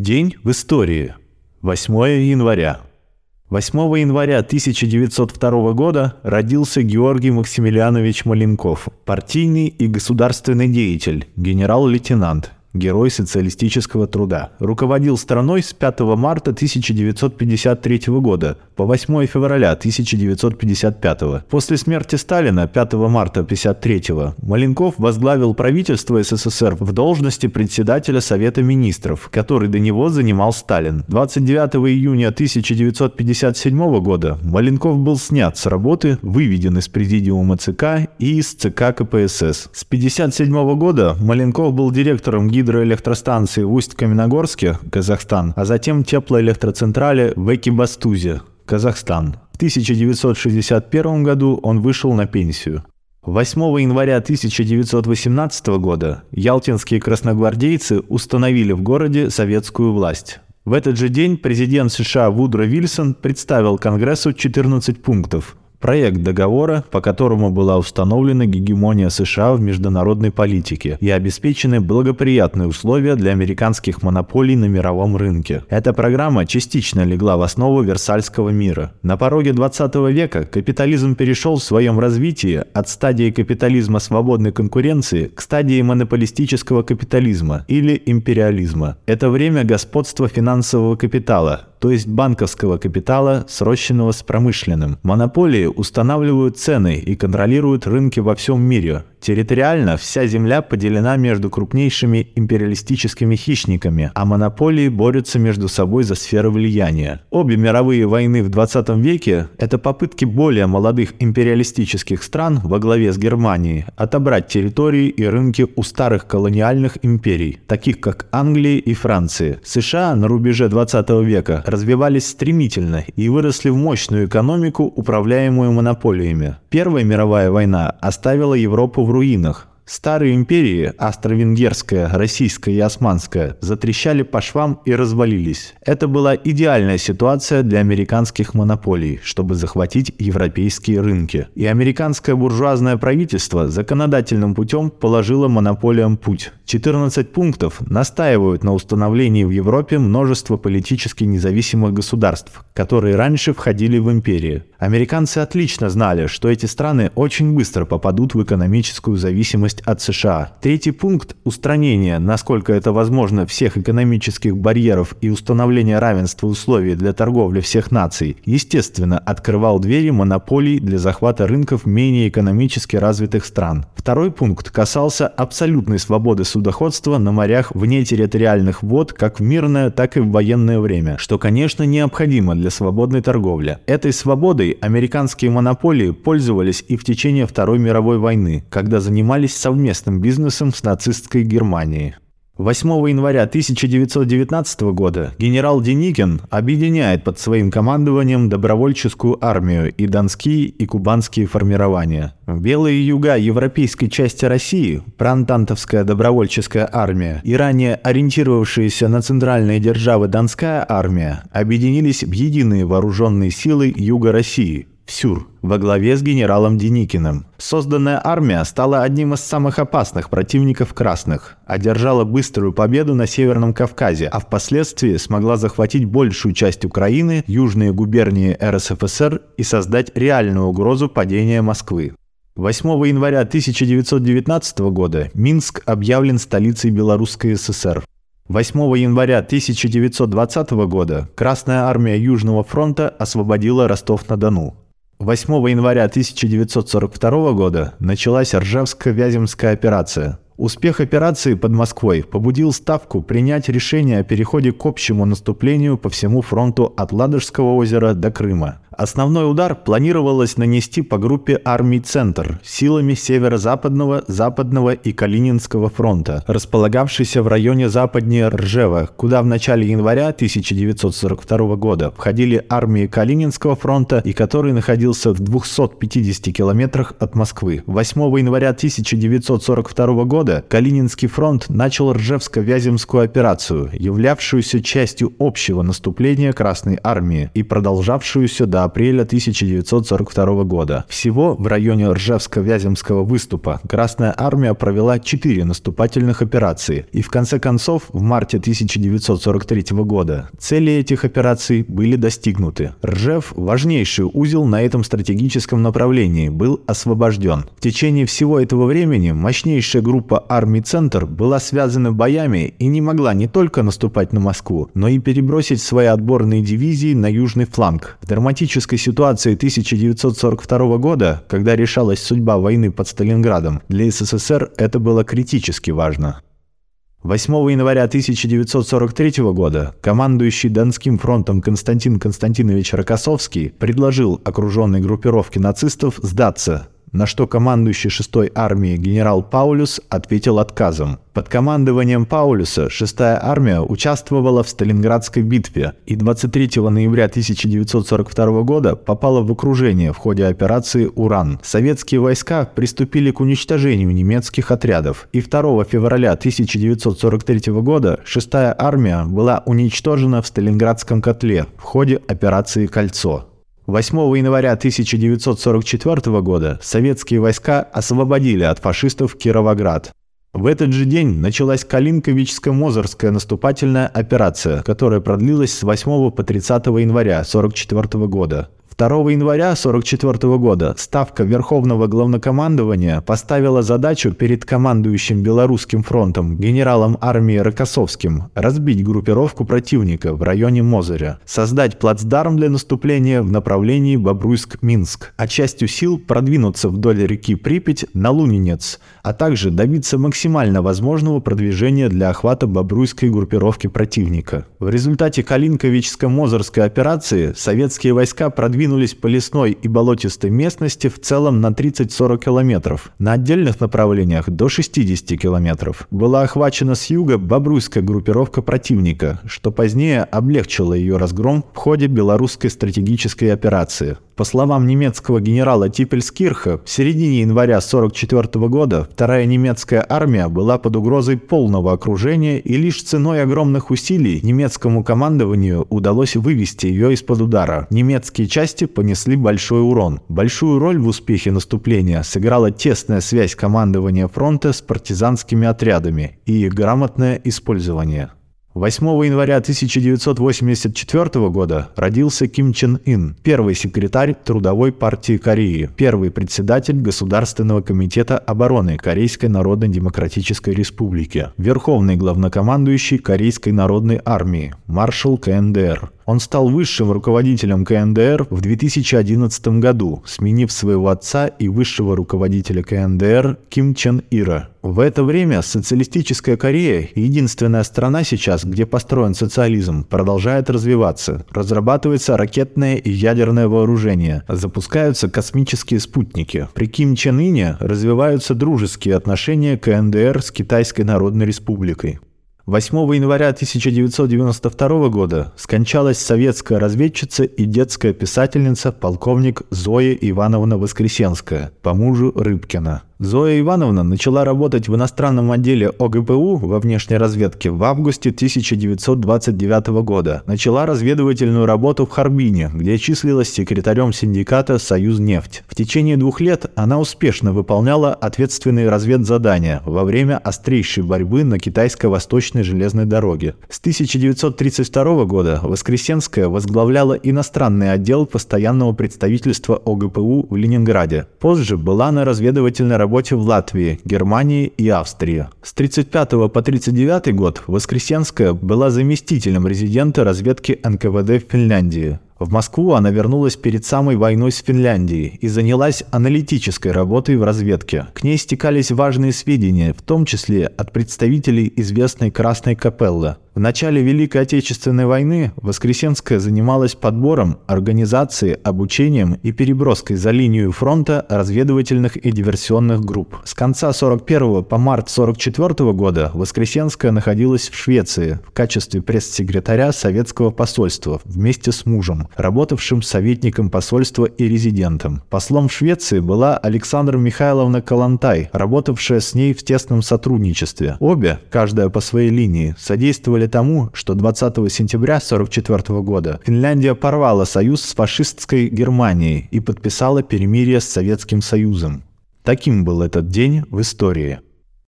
День в истории. 8 января. 8 января 1902 года родился Георгий Максимилианович Маленков, партийный и государственный деятель, генерал-лейтенант, герой социалистического труда. Руководил страной с 5 марта 1953 года по 8 февраля 1955. После смерти Сталина 5 марта 1953 Маленков возглавил правительство СССР в должности председателя Совета министров, который до него занимал Сталин. 29 июня 1957 года Маленков был снят с работы, выведен из президиума ЦК и из ЦК КПСС. С 1957 года Маленков был директором гидроэлектростанции в Усть-Каменогорске, Казахстан, а затем теплоэлектроцентрали в Экибастузе, Казахстан. В 1961 году он вышел на пенсию. 8 января 1918 года ялтинские красногвардейцы установили в городе советскую власть. В этот же день президент США Вудро Вильсон представил Конгрессу 14 пунктов, Проект договора, по которому была установлена гегемония США в международной политике и обеспечены благоприятные условия для американских монополий на мировом рынке. Эта программа частично легла в основу Версальского мира. На пороге 20 века капитализм перешел в своем развитии от стадии капитализма свободной конкуренции к стадии монополистического капитализма или империализма. Это время господства финансового капитала, то есть банковского капитала, срощенного с промышленным. Монополии устанавливают цены и контролируют рынки во всем мире, Территориально вся земля поделена между крупнейшими империалистическими хищниками, а монополии борются между собой за сферы влияния. Обе мировые войны в 20 веке – это попытки более молодых империалистических стран во главе с Германией отобрать территории и рынки у старых колониальных империй, таких как Англии и Франции. США на рубеже 20 века развивались стремительно и выросли в мощную экономику, управляемую монополиями. Первая мировая война оставила Европу в руинах. Старые империи, австро-венгерская, российская и османская, затрещали по швам и развалились. Это была идеальная ситуация для американских монополий, чтобы захватить европейские рынки. И американское буржуазное правительство законодательным путем положило монополиям путь. 14 пунктов настаивают на установлении в Европе множества политически независимых государств, которые раньше входили в империи. Американцы отлично знали, что эти страны очень быстро попадут в экономическую зависимость от США. Третий пункт – устранение, насколько это возможно, всех экономических барьеров и установление равенства условий для торговли всех наций, естественно, открывал двери монополий для захвата рынков менее экономически развитых стран. Второй пункт касался абсолютной свободы судоходства на морях вне территориальных вод как в мирное, так и в военное время, что, конечно, необходимо для свободной торговли. Этой свободой американские монополии пользовались и в течение Второй мировой войны, когда занимались совместным бизнесом с нацистской Германией. 8 января 1919 года генерал Деникин объединяет под своим командованием добровольческую армию и донские и кубанские формирования. Белые юга европейской части России, проантантовская добровольческая армия и ранее ориентировавшиеся на центральные державы Донская армия объединились в единые вооруженные силы Юга России – СЮР во главе с генералом Деникиным. Созданная армия стала одним из самых опасных противников красных, одержала быструю победу на Северном Кавказе, а впоследствии смогла захватить большую часть Украины, южные губернии РСФСР и создать реальную угрозу падения Москвы. 8 января 1919 года Минск объявлен столицей Белорусской ССР. 8 января 1920 года Красная армия Южного фронта освободила Ростов-на-Дону. 8 января 1942 года началась Ржевско-Вяземская операция. Успех операции под Москвой побудил Ставку принять решение о переходе к общему наступлению по всему фронту от Ладожского озера до Крыма. Основной удар планировалось нанести по группе армий «Центр» силами Северо-Западного, Западного и Калининского фронта, располагавшийся в районе западнее Ржева, куда в начале января 1942 года входили армии Калининского фронта и который находился в 250 километрах от Москвы. 8 января 1942 года Калининский фронт начал Ржевско-Вяземскую операцию, являвшуюся частью общего наступления Красной армии и продолжавшуюся до апреля 1942 года. Всего в районе Ржевско-Вяземского выступа Красная Армия провела четыре наступательных операции, и в конце концов, в марте 1943 года, цели этих операций были достигнуты. Ржев, важнейший узел на этом стратегическом направлении, был освобожден. В течение всего этого времени мощнейшая группа армий «Центр» была связана боями и не могла не только наступать на Москву, но и перебросить свои отборные дивизии на южный фланг. В драматической ситуации 1942 года, когда решалась судьба войны под Сталинградом, для СССР это было критически важно. 8 января 1943 года командующий Донским фронтом Константин Константинович Рокоссовский предложил окруженной группировке нацистов сдаться, на что командующий 6-й армией генерал Паулюс ответил отказом. Под командованием Паулюса 6-я армия участвовала в Сталинградской битве и 23 ноября 1942 года попала в окружение в ходе операции «Уран». Советские войска приступили к уничтожению немецких отрядов, и 2 февраля 1943 года 6-я армия была уничтожена в Сталинградском котле в ходе операции «Кольцо». 8 января 1944 года советские войска освободили от фашистов Кировоград. В этот же день началась Калинковичско-Мозорская наступательная операция, которая продлилась с 8 по 30 января 1944 года. 2 января 1944 года Ставка Верховного Главнокомандования поставила задачу перед командующим Белорусским фронтом генералом армии Рокоссовским разбить группировку противника в районе Мозыря, создать плацдарм для наступления в направлении Бобруйск-Минск, а частью сил продвинуться вдоль реки Припять на Лунинец, а также добиться максимально возможного продвижения для охвата Бобруйской группировки противника. В результате Калинковичско-Мозырской операции советские войска продвинулись двинулись по лесной и болотистой местности в целом на 30-40 километров, на отдельных направлениях до 60 километров. Была охвачена с юга Бобруйская группировка противника, что позднее облегчило ее разгром в ходе белорусской стратегической операции. По словам немецкого генерала Типельскирха, в середине января 1944 года вторая немецкая армия была под угрозой полного окружения и лишь ценой огромных усилий немецкому командованию удалось вывести ее из-под удара. Немецкие части понесли большой урон. Большую роль в успехе наступления сыграла тесная связь командования фронта с партизанскими отрядами и их грамотное использование. 8 января 1984 года родился Ким Чен Ин, первый секретарь Трудовой партии Кореи, первый председатель Государственного комитета обороны Корейской Народно-Демократической Республики, верховный главнокомандующий Корейской народной армии, маршал КНДР. Он стал высшим руководителем КНДР в 2011 году, сменив своего отца и высшего руководителя КНДР Ким Чен Ира. В это время социалистическая Корея, единственная страна сейчас, где построен социализм, продолжает развиваться. Разрабатывается ракетное и янерное вооружение, запускаются космические спутники. При Ким Чен Ине развиваются дружеские отношения КНДР с Китайской Народной Республикой. 8 января 1992 года скончалась советская разведчица и детская писательница полковник Зоя Ивановна Воскресенская по мужу Рыбкина. Зоя Ивановна начала работать в иностранном отделе ОГПУ во внешней разведке в августе 1929 года. Начала разведывательную работу в Харбине, где числилась секретарем синдиката «Союз нефть». В течение двух лет она успешно выполняла ответственные разведзадания во время острейшей борьбы на китайско-восточной железной дороге. С 1932 года Воскресенская возглавляла иностранный отдел постоянного представительства ОГПУ в Ленинграде. Позже была на разведывательной работе работе в Латвии, Германии и Австрии. С 1935 по 1939 год Воскресенская была заместителем резидента разведки НКВД в Финляндии. В Москву она вернулась перед самой войной с Финляндией и занялась аналитической работой в разведке. К ней стекались важные сведения, в том числе от представителей известной Красной Капеллы. В начале Великой Отечественной войны Воскресенская занималась подбором, организацией, обучением и переброской за линию фронта разведывательных и диверсионных групп. С конца 41 по март 44 года Воскресенская находилась в Швеции в качестве пресс-секретаря советского посольства вместе с мужем. Работавшим советником посольства и резидентом. Послом в Швеции была Александра Михайловна Калантай, работавшая с ней в тесном сотрудничестве. Обе, каждая по своей линии, содействовали тому, что 20 сентября 1944 года Финляндия порвала союз с фашистской Германией и подписала перемирие с Советским Союзом. Таким был этот день в истории.